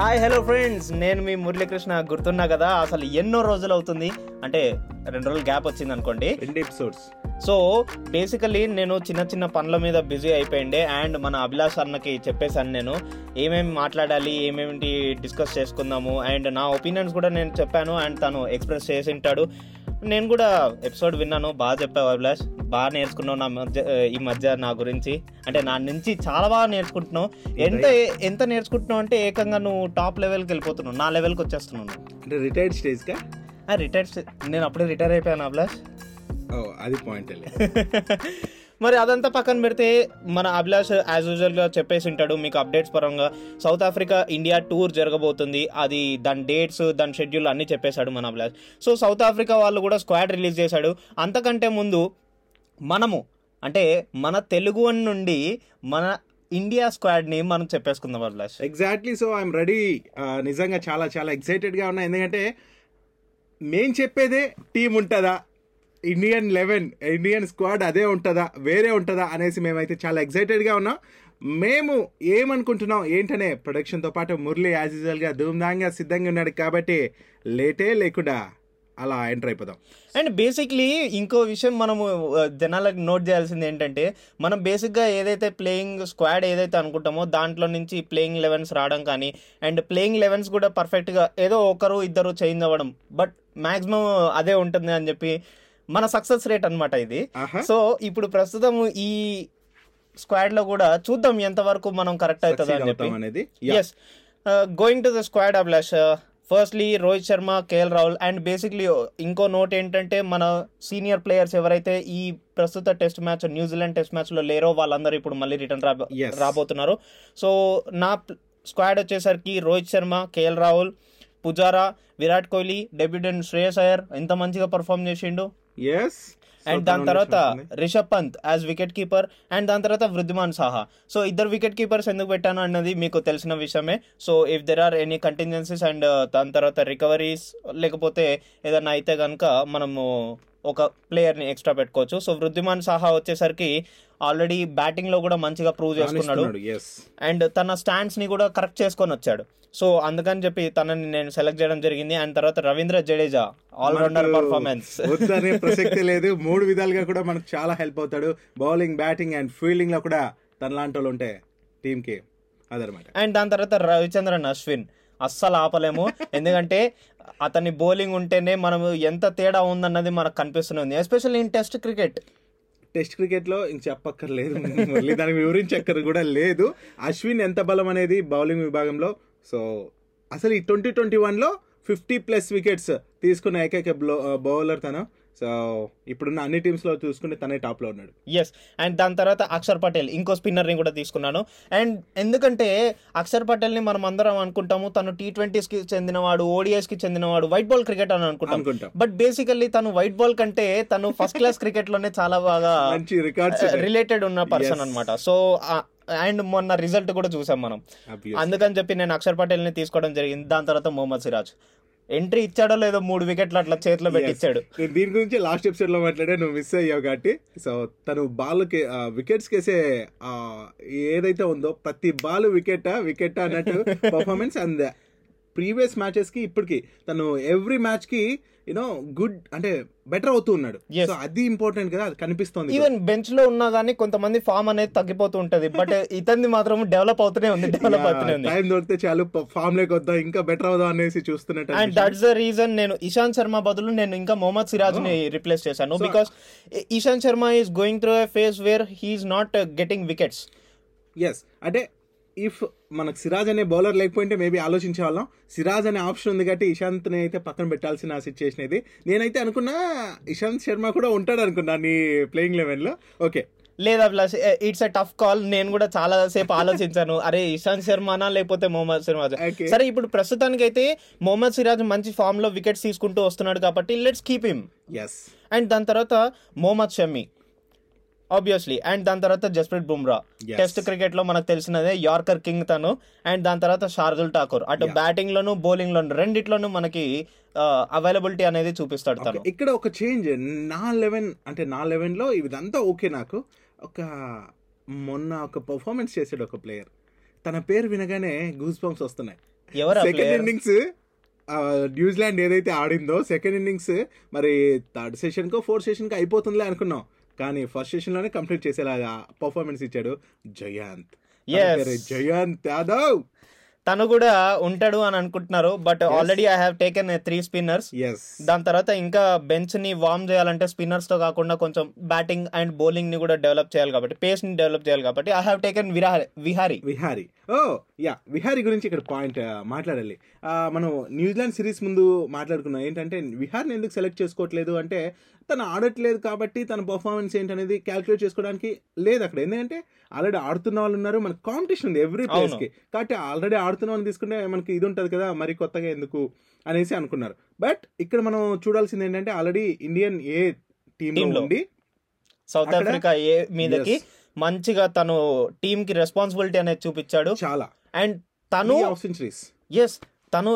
Hi hello friends నేను మీ మురళీకృష్ణ గుర్తున్నా కదా అసలు ఎన్నో రోజులు అవుతుంది. అంటే రెండు రోజులు గ్యాప్ వచ్చింది అనుకోండి. రెండు ఎపిసోడ్స్ సో బేసికలీ నేను చిన్న చిన్న పనుల మీద బిజీ అయిపోయిండే అండ్ మన అభిలాష్ అన్నకి చెప్పేశాను నేను. ఏమేమి మాట్లాడాలి ఏమేమి డిస్కస్ చేసుకుందాము అండ్ నా ఒపీనియన్స్ కూడా నేను చెప్పాను అండ్ తను ఎక్స్ప్రెస్ చేసి ఉంటాడు. నేను కూడా ఎపిసోడ్ విన్నాను బాగా చెప్పావు అభిలాష్. బాగా నేర్చుకున్నావు నా మధ్య ఈ మధ్య నా గురించి. అంటే నా నుంచి చాలా బాగా నేర్చుకుంటున్నావు. ఎంత ఎంత నేర్చుకుంటున్నావు అంటే ఏకంగా నువ్వు టాప్ లెవెల్కి వెళ్ళిపోతున్నావు. నా లెవెల్కి వచ్చేస్తున్నావు అంటే రిటైర్డ్ స్టేజ్ కా? రిటైర్ నేను అప్పుడే రిటైర్ అయిపోయాను అభిలాష్. ఓ అది పాయింట్ మరి అదంతా పక్కన పెడితే మన అభిలాష్ యాజ్ యూజువల్గా చెప్పేసి ఉంటాడు. మీకు అప్డేట్స్ పరంగా సౌత్ ఆఫ్రికా ఇండియా టూర్ జరగబోతుంది. అది దాని డేట్స్ దాని షెడ్యూల్ అన్ని చెప్పేశాడు మన అభిలాష్. సో సౌత్ ఆఫ్రికా వాళ్ళు కూడా స్క్వాడ్ రిలీజ్ చేశాడు. అంతకంటే ముందు మనము అంటే మన తెలుగు నుండి మన ఇండియా స్క్వాడ్ని మనం చెప్పేసుకుందాం Abhilash. Exactly so I'm ready నిజంగా చాలా చాలా ఎక్సైటెడ్గా ఉన్నా. ఎందుకంటే మేం చెప్పేదే టీం ఉంటుందా? ఇండియన్ లెవెన్ ఇండియన్ స్క్వాడ్ అదే ఉంటుందా? వేరే ఉంటుందా? అనేసి మేమైతే చాలా ఎక్సైటెడ్గా ఉన్నాం. మేము ఏమనుకుంటున్నాం ఏంటనే ప్రొడక్షన్తో పాటు మురళి యాజ్ యూజువల్గా ధూమ్ధాంగా సిద్ధంగా ఉన్నాడు కాబట్టి లేటే లేకుండా అలా ఎంటర్ అయిపోదాం అండ్ బేసిక్లీ ఇంకో విషయం మనము జనాలకు నోట్ చేయాల్సింది ఏంటంటే మనం బేసిక్గా ఏదైతే ప్లేయింగ్ స్క్వాడ్ ఏదైతే అనుకుంటామో దాంట్లో నుంచి ప్లేయింగ్ లెవెన్స్ రావడం కానీ అండ్ ప్లేయింగ్ లెవెన్స్ కూడా పర్ఫెక్ట్గా ఏదో ఒకరు ఇద్దరు చేంజ్ అవ్వడం బట్ మాక్సిమం అదే ఉంటుంది అని చెప్పి మన సక్సెస్ రేట్ అన్నమాట ఇది. సో ఇప్పుడు ప్రస్తుతం ఈ స్క్వాడ్లో కూడా చూద్దాం ఎంతవరకు మనం కరెక్ట్ అవుతుందో అని చెప్పి. అనేది. Yes going to the squad Abhilash firstly Rohit Sharma K L Rahul and basically ఇంకో నోట్ ఏంటంటే మన సీనియర్ ప్లేయర్స్ ఎవరైతే ఈ ప్రస్తుత టెస్ట్ మ్యాచ్ న్యూజిలాండ్ టెస్ట్ మ్యాచ్లో లేరో వాళ్ళందరూ ఇప్పుడు మళ్ళీ రిటర్న్ Yes. రాబోతున్నారు. సో నా స్క్వాడ్ వచ్చేసరికి రోహిత్ శర్మ కేఎల్ రాహుల్ పుజారా విరాట్ కోహ్లీ డెబ్యూటెంట్ శ్రేయస్ అయ్యర్ ఎంత మంచిగా పర్ఫామ్ చేసిండు? ఎస్ అండ్ దాని తర్వాత Rishabh Pant as wicket keeper and దాని తర్వాత వృద్ధిమాన్ సాహా. సో ఇద్దరు వికెట్ కీపర్స్ ఎందుకు పెట్టాను అన్నది మీకు తెలిసిన విషయమే. So if there are any contingencies and దాని తర్వాత రికవరీస్ లేకపోతే ఏదైనా అయితే కనుక మనము ఒక ప్లేయర్ని ఎక్స్ట్రా పెట్టుకోవచ్చు. సో వృద్ధిమాన్ సాహా వచ్చేసరికి ఆల్రెడీ బ్యాటింగ్లో కూడా మంచిగా ప్రూవ్ చేసుకున్నాడు. అండ్ తన స్టాండ్స్ని కూడా కరెక్ట్ చేసుకొని వచ్చాడు. సో అందుకని చెప్పి తనని నేను సెలెక్ట్ చేయడం జరిగింది. అండ్ తర్వాత రవీంద్ర జడేజా ఆల్రౌండర్ పర్ఫార్మెన్స్ వద్దనే ప్రసక్తి లేదు. మూడు విధాలుగా కూడా మనకు చాలా హెల్ప్ అవుతాడు. బౌలింగ్ బ్యాటింగ్ అండ్ ఫీల్డింగ్లో కూడా తన లాంటి వాళ్ళు ఉంటే టీమ్కి అదనమాట. అండ్ దాని తర్వాత రవిచంద్రన్ అశ్విన్. అస్సలు ఆపలేము. ఎందుకంటే అతని బౌలింగ్ ఉంటేనే మనం ఎంత తేడా ఉందన్నది మనకు కనిపిస్తుంది especially in test cricket test క్రికెట్లో ఇంక చెప్పక్కర్లేదు. మళ్ళీ దానికి వివరించక్కర్ కూడా లేదు. అశ్విన్ ఎంత బలం అనేది బౌలింగ్ విభాగంలో సో అసలు ఈ ట్వంటీ ట్వంటీ వన్లో ఫిఫ్టీ ప్లస్ వికెట్స్ తీసుకున్న ఏకైక బౌలర్ తను. సో ఇప్పుడున్న అన్ని టీమ్స్లో చూసుకుంటే తనే టాప్లో ఉన్నాడు. ఎస్ అండ్ దాని తర్వాత అక్షర్ పటేల్ ఇంకో స్పిన్నర్ని కూడా తీసుకున్నాను. అండ్ ఎందుకంటే అక్షర్ పటేల్ని మనం అందరం అనుకుంటాము తను టీ ట్వంటీస్కి చెందినవాడు ఓడిఎస్కి చెందినవాడు వైట్ బాల్ క్రికెట్ అని అనుకుంటాం. బట్ బేసికల్లీ తను వైట్ బాల్ కంటే తను ఫస్ట్ క్లాస్ క్రికెట్లోనే చాలా బాగా మంచి రికార్డ్స్ రిలేటెడ్ ఉన్న పర్సన్ Yes. అన్నమాట. సో అండ్ మొన్న రిజల్ట్ కూడా చూసాం మనం. అందుకని చెప్పి నేను అక్షర్ పటేల్ని తీసుకోవడం జరిగింది. దాని తర్వాత మొహమ్మద్ సిరాజ్. ఎంట్రీ ఇచ్చాడో లేదో మూడు వికెట్లు అట్లా చేతిలో పెట్టి ఇచ్చాడు దీని గురించి లాస్ట్ ఎపిసోడ్లో మాట్లాడే నువ్వు మిస్ అయ్యావు కాబట్టి సో తను బాల్ వికెట్స్ కేసే ఏదైతే ఉందో ప్రతి బాల్ వికెట్ వికెట్ అన్నట్టు పర్ఫార్మెన్స్ అండ్ ప్రీవియస్ మ్యాచెస్కి ఇప్పటికి తను ఎవ్రీ మ్యాచ్కి యూనో గుడ్ అంటే బెటర్ అవుతూ ఉన్నాడు. సో అది ఇంపార్టెంట్ కదా అది కనిపిస్తోంది ఈవెన్ బెంచ్లో ఉన్నా గానీ కొంతమంది ఫామ్ అనేది తగ్గిపోతూ ఉంటది. బట్ ఇతన్ని మాత్రం డెవలప్ అవుతూనే ఉంది డెవలప్ అవుతూనే ఉంది. టైం దొరికితే చాలు ఫామ్ లేక వద్దాం ఇంకా బెటర్ అవుదాం అనేసి చూస్తున్నట్టు అండ్ దట్స్ ద రీజన్ నేను ఇషాంత్ శర్మ బదులు నేను ఇంకా మొహమ్మద్ సిరాజ్ని రిప్లేస్ చేశాను. Because Ishant Sharma is going through a phase where he's not getting wickets yes అంటే ఇఫ్ మనకు సిరాజ్ అనే బౌలర్ లేకపోయింటే మేబీ ఆలోచించే వాళ్ళం సిరాజ్ అనే ఆప్షన్ ఉంది కాబట్టి ఇషాంత్ని అయితే పక్కన పెట్టాల్సిన సిచ్యుయేషన్ ఇది. నేనైతే అనుకున్నా ఇషాంత్ శర్మ కూడా ఉంటాడు అనుకున్నా నీ ప్లేయింగ్ లెవెన్లో. ఓకే లేదా plus it's a tough call నేను కూడా చాలా సేపు ఆలోచించాను. అరే ఇషాంత్ శర్మనా లేకపోతే మొహమ్మద్ సిరాజ్. సరే ఇప్పుడు ప్రస్తుతానికి అయితే మొహమ్మద్ సిరాజ్ మంచి ఫామ్లో వికెట్స్ తీసుకుంటూ వస్తున్నాడు కాబట్టి let's keep him yes and దాని తర్వాత మొహమ్మద్ షమి. ఆబ్వియస్లీ అండ్ దాని తర్వాత జస్ప్రీత్ బుమ్రా. టెస్ట్ క్రికెట్లో మనకు తెలిసినదే యార్కర్ కింగ్ తను. అండ్ దాని తర్వాత షార్దుల్ ఠాకూర్ అటు. బ్యాటింగ్ లోను బౌలింగ్ లోను రెండిట్లోనూ మనకి అవైలబిలిటీ అనేది చూపిస్తాడు తను. ఇక్కడ ఒక చేంజ్ నా లెవెన్ అంటే నా లెవెన్లో ఇదంతా ఓకే నాకు. ఒక మొన్న ఒక పర్ఫార్మెన్స్ చేసాడు ఒక ప్లేయర్ తన పేరు వినగానే గూస్ బంప్స్ వస్తున్నాయి. ఎవరు సెకండ్? ఇన్నింగ్స్ న్యూజిలాండ్ ఏదైతే ఆడిందో సెకండ్ ఇన్నింగ్స్ మరి థర్డ్ సెషన్ కో ఫోర్త్ సెషన్కి అయిపోతుందిలే అనుకున్నాం. కానీ ఫస్ట్ సెషన్లోనే కంప్లీట్ చేసేలాగా పర్ఫార్మెన్స్ ఇచ్చాడు జయాంత్. జయంత్ యాదవ్. తను కూడా ఉంటాడు అని అనుకుంటున్నారు but already I have taken three spinners దాని తర్వాత ఇంకా బెంచ్ని వార్మ్ చేయాలంటే స్పిన్నర్స్తో కాకుండా కొంచెం బ్యాటింగ్ అండ్ బౌలింగ్ని కూడా డెవలప్ చేయాలి కాబట్టి పేస్ని డెవలప్ చేయాలి కాబట్టి I have taken Vihari Vihari Vihari oh yeah Vihari గురించి ఇక్కడ పాయింట్ మాట్లాడాలి. ఆ, మనం న్యూజిలాండ్ సిరీస్ ముందు మాట్లాడుకున్నాం. ఏంటంటే విహార్ని ఎందుకు సెలెక్ట్ చేసుకోవట్లేదు అంటే తను ఆడట్లేదు కాబట్టి తన పర్ఫార్మెన్స్ ఏంటనేది క్యాల్కులేట్ చేసుకోవడానికి లేదు అక్కడ. ఎందుకంటే ఆల్రెడీ ఆడుతున్న వాళ్ళు ఉన్నారు మనకి కాంపిటీషన్ ఉంది ఎవ్రీ ప్లేస్కి. కాబట్టి ఆల్రెడీ ఆడుతున్న వాళ్ళని తీసుకుంటే మనకి ఇది ఉంటుంది కదా మరి కొత్తగా ఎందుకు అనేసి అనుకున్నారు. బట్ ఇక్కడ మనం చూడాల్సింది ఏంటంటే ఆల్రెడీ ఇండియన్ ఏ టీమ్. ఉండి సౌత్ ఆఫ్రికా ఏ మీదకి. మంచిగా తను టీమ్కి రెస్పాన్సిబిలిటీ అనేది చూపించాడు. చాలా. అండ్ తను సెంచరీస్ ఎస్ తను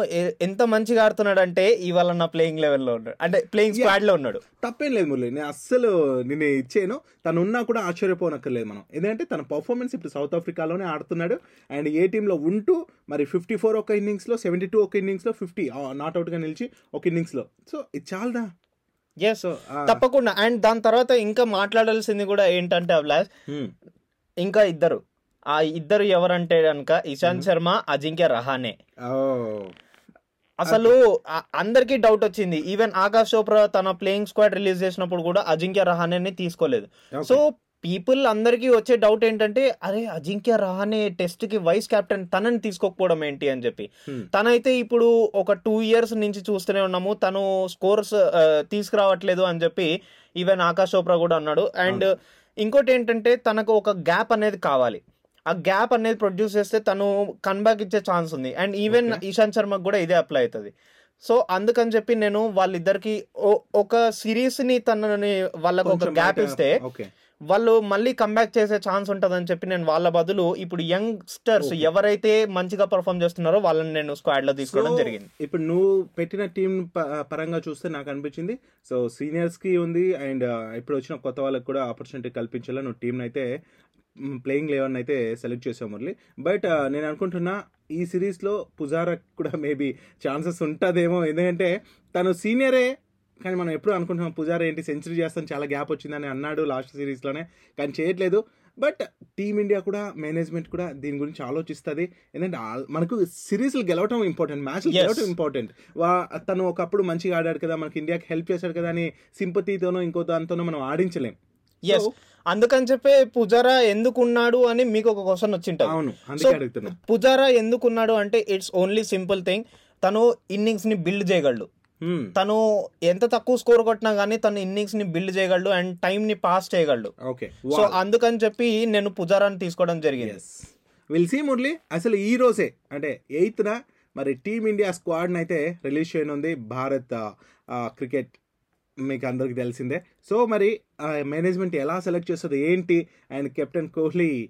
ఎంత మంచిగా ఆడుతున్నాడు అంటే ఇవాళ నా ప్లేయింగ్ లెవెల్లో ఉన్నాడు. అంటే ప్లేయింగ్ స్క్వాడ్లో ఉన్నాడు. తప్పేం లేదు మురళి నేను అస్సలు నేను ఇచ్చాను తను ఉన్నా కూడా ఆశ్చర్యపోనక్కర్లేదు మనం. ఎందుకంటే తన పర్ఫార్మెన్స్ ఇప్పుడు సౌత్ ఆఫ్రికాలోనే ఆడుతున్నాడు. అండ్ ఏ టీంలో ఉంటూ మరి ఫిఫ్టీ ఫోర్ ఒక ఇన్నింగ్స్లో సెవెంటీ టూ ఒక ఇన్నింగ్స్లో ఫిఫ్టీ నాట్అవుట్గా నిలిచి ఒక ఇన్నింగ్స్లో సో ఇది చాలదా? ఎస్ తప్పకుండా. అండ్ దాని తర్వాత ఇంకా మాట్లాడాల్సింది కూడా ఏంటంటే అభిలాష్ ఇంకా ఇద్దరు. ఆ ఇద్దరు ఎవరంటే కనుక ఇషాంత్ శర్మ అజింక్య రహానే. అసలు అందరికీ డౌట్ వచ్చింది. ఈవెన్ ఆకాష్ చోప్రా తన ప్లేయింగ్ స్క్వాడ్ రిలీజ్ చేసినప్పుడు కూడా అజింక్య రహానేని తీసుకోలేదు. సో పీపుల్ అందరికీ వచ్చే డౌట్ ఏంటంటే అరే అజింక్య రహానే టెస్ట్కి వైస్ కెప్టెన్ తనని తీసుకోకపోవడం ఏంటి అని చెప్పి. తనైతే ఇప్పుడు ఒక టూ ఇయర్స్ నుంచి చూస్తూనే ఉన్నాము. తను స్కోర్స్ తీసుకురావట్లేదు అని చెప్పి ఈవెన్ ఆకాష్ చోప్రా కూడా అన్నాడు. అండ్ ఇంకోటి ఏంటంటే తనకు ఒక గ్యాప్ అనేది కావాలి. ఆ గ్యాప్ అనేది ప్రొడ్యూస్ చేస్తే తను కన్బ్యాక్ ఇచ్చే ఛాన్స్ ఉంది. And even. ఇషాంత్ శర్మకు కూడా ఇదే అప్లై అవుతుంది. సో అందుకని చెప్పి నేను వాళ్ళిద్దరికి ఒక సిరీస్ని తనని వాళ్ళకు ఒక గ్యాప్ ఇస్తే వాళ్ళు మళ్ళీ కంబ్యాక్ చేసే ఛాన్స్ ఉంటుందని చెప్పి నేను వాళ్ళ బదులు ఇప్పుడు యంగ్స్టర్స్. ఎవరైతే మంచిగా పర్ఫామ్ చేస్తున్నారో వాళ్ళని నేను స్క్వాడ్లో తీసుకోవడం జరిగింది. ఇప్పుడు నువ్వు పెట్టిన టీం పరంగా చూస్తే నాకు అనిపించింది. సో సీనియర్స్కి ఉంది. అండ్ ఇప్పుడు వచ్చిన కొత్త వాళ్ళకి కూడా ఆపర్చునిటీ కల్పించేలా నువ్వు టీం అయితే ప్లేయింగ్ లెవెన్ అయితే సెలెక్ట్ చేసావు మురళి. బట్ నేను అనుకుంటున్నా ఈ సిరీస్లో పుజారా కూడా మేబీ ఛాన్సెస్ ఉంటుందేమో. ఎందుకంటే తను సీనియరే కానీ మనం ఎప్పుడు అనుకుంటున్నాం పుజారా ఏంటి సెంచరీ చేస్తాను చాలా గ్యాప్ వచ్చిందని అన్నాడు లాస్ట్ సిరీస్లోనే. కానీ చేయట్లేదు. బట్ టీమిండియా కూడా మేనేజ్మెంట్ కూడా దీని గురించి ఆలోచిస్తుంది. ఎందుకంటే మనకు సిరీస్లు గెలవటం ఇంపార్టెంట్ మ్యాచ్లు. గెలవటం ఇంపార్టెంట్ వా తను ఒకప్పుడు మంచిగా ఆడాడు కదా మనకి ఇండియాకి హెల్ప్ చేశాడు కదా అని సింపతితోనో ఇంకో దాంతోనో మనం ఆడించలేం. అందుకని చెప్పి పుజారా ఎందుకు ఉన్నాడు అని మీకు ఒక క్వశ్చన్ అడుగుతున్నా. పుజారా ఎందుకు ఉన్నాడు అంటే ఇట్స్ ఓన్లీ సింపుల్ థింగ్ తను ఇన్నింగ్స్ని బిల్డ్ చేయగలడు. Hmm. తను ఎంత తక్కువ స్కోర్ కొట్టినా కానీ తను ఇన్నింగ్స్ని బిల్డ్ చేయగలడు అండ్ టైం ని పాస్ చేయగలడు. ఓకే సో అందుకని చెప్పి నేను పుజారాని తీసుకోవడం జరిగింది. విల్ సీ మురళి అసలు ఈ రోజే అంటే ఎయిత్న మరి టీమిండియా స్క్వాడ్ని అయితే రిలీజ్ చేయనుంది భారత్ క్రికెట్ మీకు అందరికి తెలిసిందే. సో మరి మేనేజ్మెంట్ ఎలా సెలెక్ట్ చేస్తుంది ఏంటి? అండ్ కెప్టెన్ కోహ్లీ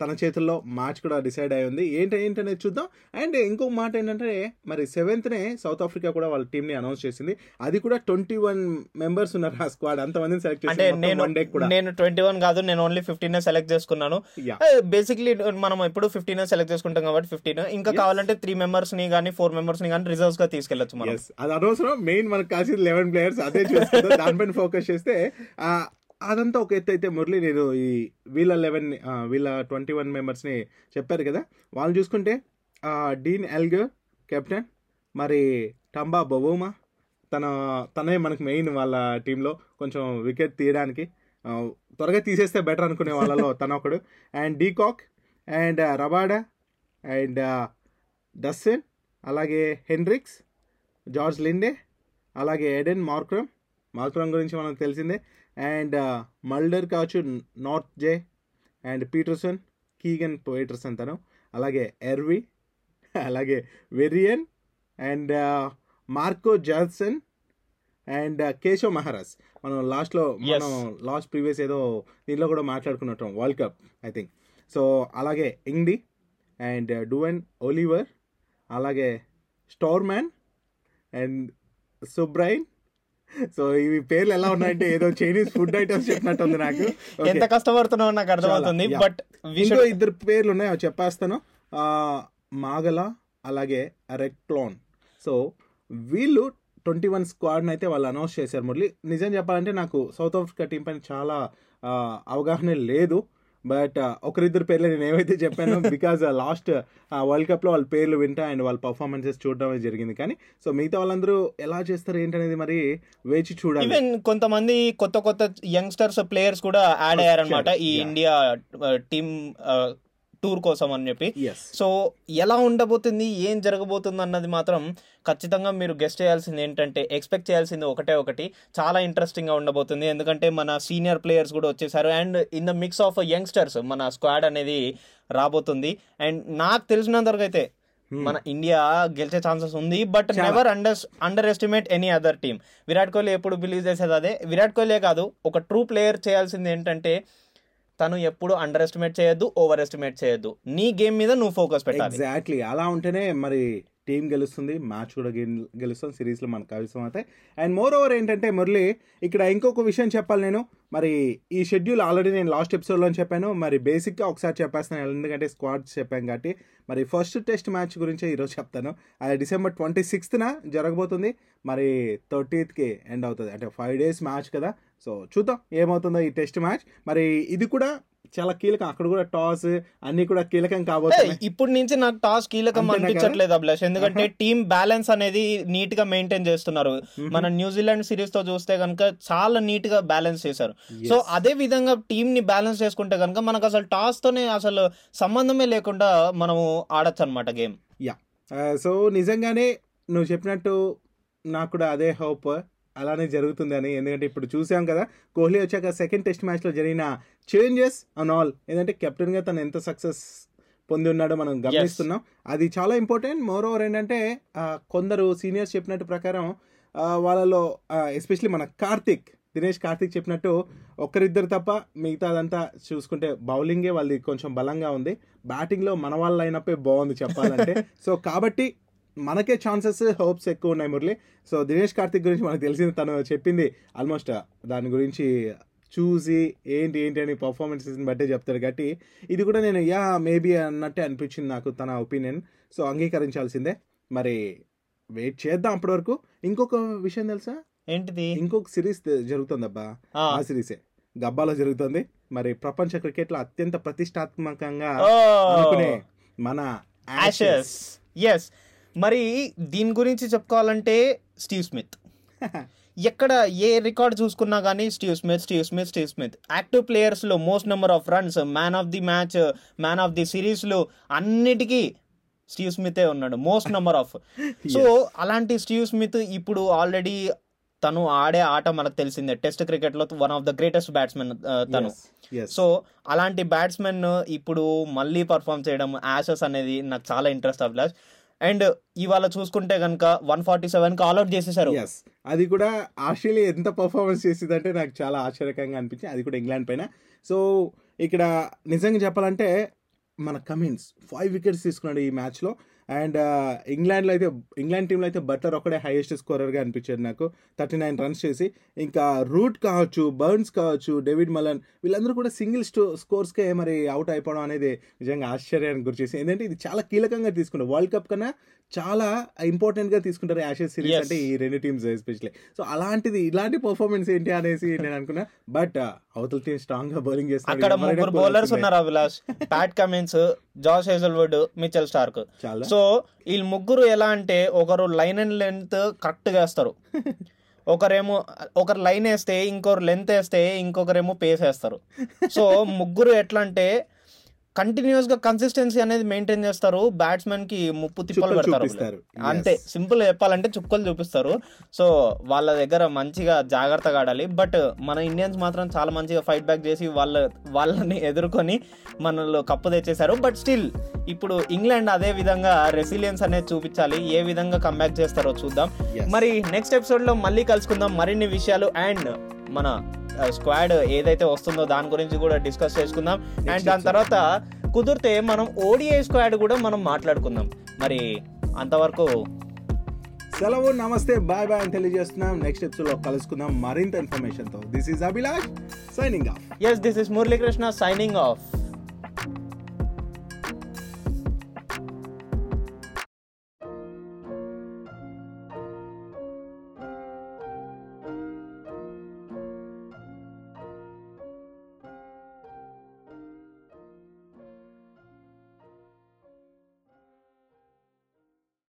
తన చేతుల్లో మ్యాచ్ కూడా డిసైడ్ అయి ఉంది. ఏంటి ఏంటనేది చూద్దాం. అండ్ ఇంకో మాట ఏంటంటే మరి సెవెంత్నే సౌత్ ఆఫ్రికా కూడా వాళ్ళ టీంని అనౌన్స్ చేసింది. అది కూడా ట్వంటీ వన్ మెంబర్స్ ఉన్నారు ఆ స్క్వాడ్ అంతమందిని సెలెక్ట్ అంటే నేను కూడా. నేను ట్వంటీ వన్ కాదు నేను ఓన్లీ ఫిఫ్టీన్ సెలెక్ట్ చేసుకున్నాను. బేసిక్లీ మనం ఎప్పుడు ఫిఫ్టీన్ సెలెక్ట్ చేసుకుంటాం కాబట్టి ఫిఫ్టీన్ ఇంకా కావాలంటే త్రీ మెంబర్స్ని కానీ ఫోర్ మెంబర్స్ని కానీ రిజర్వ్స్గా తీసుకెళ్ళొచ్చు అది అనవసరం. మెయిన్ మనకు కాల్సింది లెవెన్ ప్లేయర్స్ అదే చూసుకుందాం. దానిపైన ఫోకస్ చేస్తే అదంతా ఒక ఎత్తు అయితే మురళి నేను ఈ వీళ్ళ లెవెన్ వీళ్ళ ట్వంటీ వన్ మెంబర్స్ని చెప్పారు కదా. వాళ్ళు చూసుకుంటే డీన్ ఎల్గర్ కెప్టెన్ మరి టంబా బొబోమా తన తనే మనకు మెయిన్ వాళ్ళ టీంలో కొంచెం వికెట్ తీయడానికి త్వరగా తీసేస్తే బెటర్ అనుకునే వాళ్ళలో తన ఒకడు. And de Kock and Rabada and Dussen అలాగే హెన్రిక్స్ జార్జ్ లిండే అలాగే ఎడెన్ మార్క్రమ్ మార్క్రమ్ గురించి మనకు తెలిసిందే. అండ్ మల్డర్ కావచ్చు Nortje and Petersen Keegan Petersen తను. అలాగే ఎర్వి అలాగే Verreynne and Marco Jansen and Keshav Maharaj. మనం లాస్ట్లో. మనం లాస్ట్ ప్రీవియస్ ఏదో దీనిలో కూడా మాట్లాడుకున్నట్టు world cup I think. So అలాగే ఇంగ్డి అండ్ డూవెన్ ఒలివర్ అలాగే స్టోర్మ్యాన్ అండ్ సుబ్రైన్ సో ఇవి పేర్లు ఎలా ఉన్నాయంటే ఏదో చైనీస్ ఫుడ్ ఐటమ్స్ చెప్పినట్టు ఉంది నాకు. ఎంత కష్టపడుతున్నావు నాకు అర్థమవుతుంది. బట్ ఇంకో ఇద్దరు పేర్లు ఉన్నాయి అవి చెప్పేస్తాను మాగల అలాగే రెక్ట్లోన్ సో వీళ్ళు ట్వంటీ వన్ స్క్వాడ్ని అయితే వాళ్ళు అనౌన్స్ చేశారు మురళి. నిజం చెప్పాలంటే నాకు సౌత్ ఆఫ్రికా టీం పైన చాలా అవగాహన లేదు. బట్ ఒకరిద్దరు పేర్లు నేను ఏమైతే చెప్పానో బికాజ్ లాస్ట్ వరల్డ్ కప్లో వాళ్ళ పేర్లు వింటా అండ్ వాళ్ళ పర్ఫార్మెన్సెస్ చూడడం జరిగింది. కానీ సో మిగతా వాళ్ళందరూ ఎలా చేస్తారు ఏంటనేది మరి వేచి చూడాలి. ఈవెన్ కొంతమంది కొత్త కొత్త యంగ్స్టర్స్ ప్లేయర్స్ కూడా యాడ్ అయ్యారనమాట ఈ. ఇండియా టీమ్ టూర్ కోసం అని చెప్పి. సో ఎలా ఉండబోతుంది ఏం జరగబోతుంది అన్నది మాత్రం ఖచ్చితంగా మీరు గెస్ట్ చేయాల్సింది ఏంటంటే ఎక్స్పెక్ట్ చేయాల్సింది ఒకటే ఒకటి. చాలా ఇంట్రెస్టింగ్గా ఉండబోతుంది. ఎందుకంటే మన సీనియర్ ప్లేయర్స్ కూడా వచ్చేసారు. And in the mix of youngsters మన స్క్వాడ్ అనేది రాబోతుంది. అండ్ నాకు తెలిసినంత వరకు అయితే మన ఇండియా గెలిచే ఛాన్సెస్ ఉంది. But. Never under underestimate any other team Virat Kohli ఎప్పుడు బిలీవ్ చేసేది అదే. విరాట్ కోహ్లీ కాదు ఒక ట్రూ ప్లేయర్ చేయాల్సింది ఏంటంటే తను ఎప్పుడు అండర్ ఎస్టిమేట్ చేయొద్దు ఓవర్ ఎస్టిమేట్ చేయొద్దు. నీ గేమ్ మీద నువ్వు ఫోకస్ పెట్టాలి. ఎగ్జాక్ట్లీ అలా ఉంటేనే మరి టీం గెలుస్తుంది మ్యాచ్ కూడా గెల్- గెలుస్తుంది సిరీస్లో మనకు కవిసం అవుతాయి అండ్ మోర్ ఓవర్ ఏంటంటే మురళి ఇక్కడ ఇంకొక విషయం చెప్పాలి నేను. మరి ఈ షెడ్యూల్ ఆల్రెడీ నేను లాస్ట్ ఎపిసోడ్లో చెప్పాను. మరి బేసిక్గా ఒకసారి చెప్పేస్తాను. ఎందుకంటే స్క్వాడ్స్ చెప్పాను కాబట్టి. మరి ఫస్ట్ టెస్ట్ మ్యాచ్ గురించి ఈరోజు చెప్తాను. అది డిసెంబర్ ట్వంటీ సిక్స్త్న జరగబోతుంది. మరి థర్టీత్కి ఎండ్ అవుతుంది. అంటే ఫైవ్ డేస్ మ్యాచ్ కదా. సో చూద్దాం ఏమవుతుందో ఈ టెస్ట్ మ్యాచ్ మరి ఇది కూడా చాలా కీలకం. అక్కడ కూడా టాస్ అన్ని కూడా కీలకం కాబోతుంది ఇప్పుడు నుంచి నాకు టాస్ కీలకం? అనిపించట్లేదు అభిలాష్. ఎందుకంటే టీమ్ బ్యాలెన్స్ అనేది నీట్గా మెయింటైన్ చేస్తున్నారు. మన న్యూజిలాండ్ సిరీస్తో చూస్తే కనుక చాలా నీట్గా బ్యాలెన్స్ చేశారు. సో అదే విధంగా టీమ్ని బ్యాలెన్స్ చేసుకుంటే కనుక మనకు అసలు టాస్ తోనే అసలు సంబంధమే లేకుండా మనము ఆడొచ్చు అనమాట గేమ్. యా. సో నిజంగానే నువ్వు చెప్పినట్టు నాకు కూడా అదే హోప్. అలానే జరుగుతుందని. ఎందుకంటే ఇప్పుడు చూసాం కదా కోహ్లీ వచ్చాక సెకండ్ టెస్ట్ మ్యాచ్లో జరిగిన చేంజెస్ అన్ ఆల్ ఏంటంటే కెప్టెన్గా తను ఎంత సక్సెస్ పొంది ఉన్నాడో మనం గమనిస్తున్నాం. అది చాలా ఇంపార్టెంట్ మోర్ ఓవర్ ఏంటంటే కొందరు సీనియర్స్ చెప్పినట్టు ప్రకారం వాళ్ళలో ఎస్పెషలీ మన కార్తిక్ దినేష్ కార్తిక్ చెప్పినట్టు ఒక్కరిద్దరు తప్ప మిగతాదంతా చూసుకుంటే బౌలింగే వాళ్ళది కొంచెం బలంగా ఉంది. బ్యాటింగ్లో మన వాళ్ళ అయినప్పే బాగుంది చెప్పాలంటే. సో కాబట్టి మనకే ఛాన్సెస్ హోప్స్ ఎక్కువ ఉన్నాయి మురళి. సో దినేష్ కార్తిక్ గురించి మనకు తెలిసింది తను చెప్పింది ఆల్మోస్ట్ దాని గురించి చూసి ఏంటి ఏంటి అని పర్ఫార్మెన్సెస్ని బట్టే చెప్తాడు. కాబట్టి ఇది కూడా నేను యా మేబీ అన్నట్టే అనిపించింది నాకు తన ఒపీనియన్ సో అంగీకరించాల్సిందే. మరి వెయిట్ చేద్దాం అప్పటి వరకు ఇంకొక విషయం తెలుసా? ఏంటిది? ఇంకొక సిరీస్ జరుగుతుంది అబ్బా ఆ. సిరీసే గబ్బాలో జరుగుతుంది. మరి ప్రపంచ క్రికెట్లో అత్యంత ప్రతిష్టాత్మకంగా మన యాషెస్ ఎస్ మరి దీని గురించి చెప్పుకోవాలంటే స్టీవ్ స్మిత్. ఎక్కడ ఏ రికార్డ్ చూసుకున్నా కానీ Steve Smith Steve Smith Steve Smith. Active ప్లేయర్స్లో most number of runs man of the match man of the సిరీస్లో అన్నిటికీ స్టీవ్ స్మితే ఉన్నాడు. Most number of. సో అలాంటి స్టీవ్ స్మిత్ ఇప్పుడు ఆల్రెడీ తను ఆడే ఆట మనకు తెలిసిందే. టెస్ట్ క్రికెట్లో one of the greatest batsmen తను. సో అలాంటి బ్యాట్స్మెన్ ఇప్పుడు మళ్ళీ పర్ఫామ్ చేయడం యాషెస్ అనేది నాకు చాలా ఇంట్రెస్ట్ అభిలాష్ అండ్ ఇవాళ చూసుకుంటే కనుక వన్ ఫార్టీ సెవెన్కి ఆల్అౌట్ చేసేసారు. అది కూడా ఆస్ట్రేలియా ఎంత పర్ఫార్మెన్స్ చేసిందంటే నాకు చాలా ఆశ్చర్యకరంగా అనిపించింది. అది కూడా ఇంగ్లాండ్ పైన. సో ఇక్కడ నిజంగా చెప్పాలంటే మన కమిన్స్ ఫైవ్ వికెట్స్ తీసుకున్నాడు ఈ మ్యాచ్లో అండ్ ఇంగ్లాండ్లో అయితే ఇంగ్లాండ్ టీంలో అయితే బట్లర్ ఒక్కడే హైయెస్ట్ స్కోరర్గా అనిపించాడు నాకు. థర్టీ నైన్ రన్స్ చేసి ఇంకా రూట్ కావచ్చు బర్న్స్ కావచ్చు డేవిడ్ మలన్ వీళ్ళందరూ కూడా సింగిల్ స్టో స్కోర్స్కే మరి అవుట్ అయిపోవడం అనేది నిజంగా ఆశ్చర్యానికి గురి చేసి ఎందుకంటే ఇది చాలా కీలకంగా తీసుకుంటారు వరల్డ్ కప్ కన్నా చాలా ఇంపార్టెంట్గా తీసుకుంటారు యాషెస్ సిరీస్. అంటే ఈ రెండు టీమ్స్ ఎస్పెషల్లీ సో అలాంటిది ఇలాంటి పర్ఫార్మెన్స్ ఏంటి అనేసి నేను అనుకున్నా. బట్ అవతల టీం స్ట్రాంగ్గా బౌలింగ్ అక్కడ ముగ్గురు బౌలర్స్ ఉన్నారు? Abhilash. Pat Cummins Josh Hazlewood Mitchell Starc so వీళ్ళు ముగ్గురు ఎలా అంటే ఒకరు లైన్ అండ్ లెంత్ కరెక్ట్గా వేస్తారు. ఒకరేమో ఒకరు లైన్ వేస్తే ఇంకొకరు లెంత్ వేస్తే ఇంకొకరేమో పేస్ వేస్తారు. సో ముగ్గురు ఎట్లా అంటే కంటిన్యూస్గా కన్సిస్టెన్సీ అనేది మెయింటైన్ చేస్తారు. బ్యాట్స్మెన్కి ముప్పు తిప్పలు పెడతారు. అంతే. సింపుల్ చెప్పాలంటే చుక్కలు చూపిస్తారు. సో వాళ్ళ దగ్గర మంచిగా జాగ్రత్తగా ఆడాలి. బట్ మన ఇండియన్స్ మాత్రం చాలా మంచిగా ఫైట్ బ్యాక్ చేసి వాళ్ళ వాళ్ళని ఎదుర్కొని మనలో కప్పు తెచ్చేశారు. బట్ స్టిల్ ఇప్పుడు ఇంగ్లాండ్ అదే విధంగా రెసిలియన్స్ అనేది చూపించాలి. ఏ విధంగా కంబ్యాక్ చేస్తారో చూద్దాం. మరి నెక్స్ట్ ఎపిసోడ్లో మళ్ళీ కలుసుకుందాం. మరిన్ని విషయాలు అండ్ మన స్క్వాడ్ ఏదైతే వస్తుందో దాని గురించి కూడా డిస్కస్ చేసుకుందాం. అండ్ దాని తర్వాత కుదిరితే మనం ఓడిఐ స్క్వాడ్ కూడా మనం మాట్లాడుకుందాం. మరి అంతవరకు సెలవు నమస్తే బాయ్ బాయ్ అని తెలియజేస్తున్నాం. నెక్స్ట్ ఎపిసోడ్లో కలుసుకుందాం మరింత ఇన్ఫర్మేషన్తో. This is Abhilash signing off yes this is Muralikrishna signing off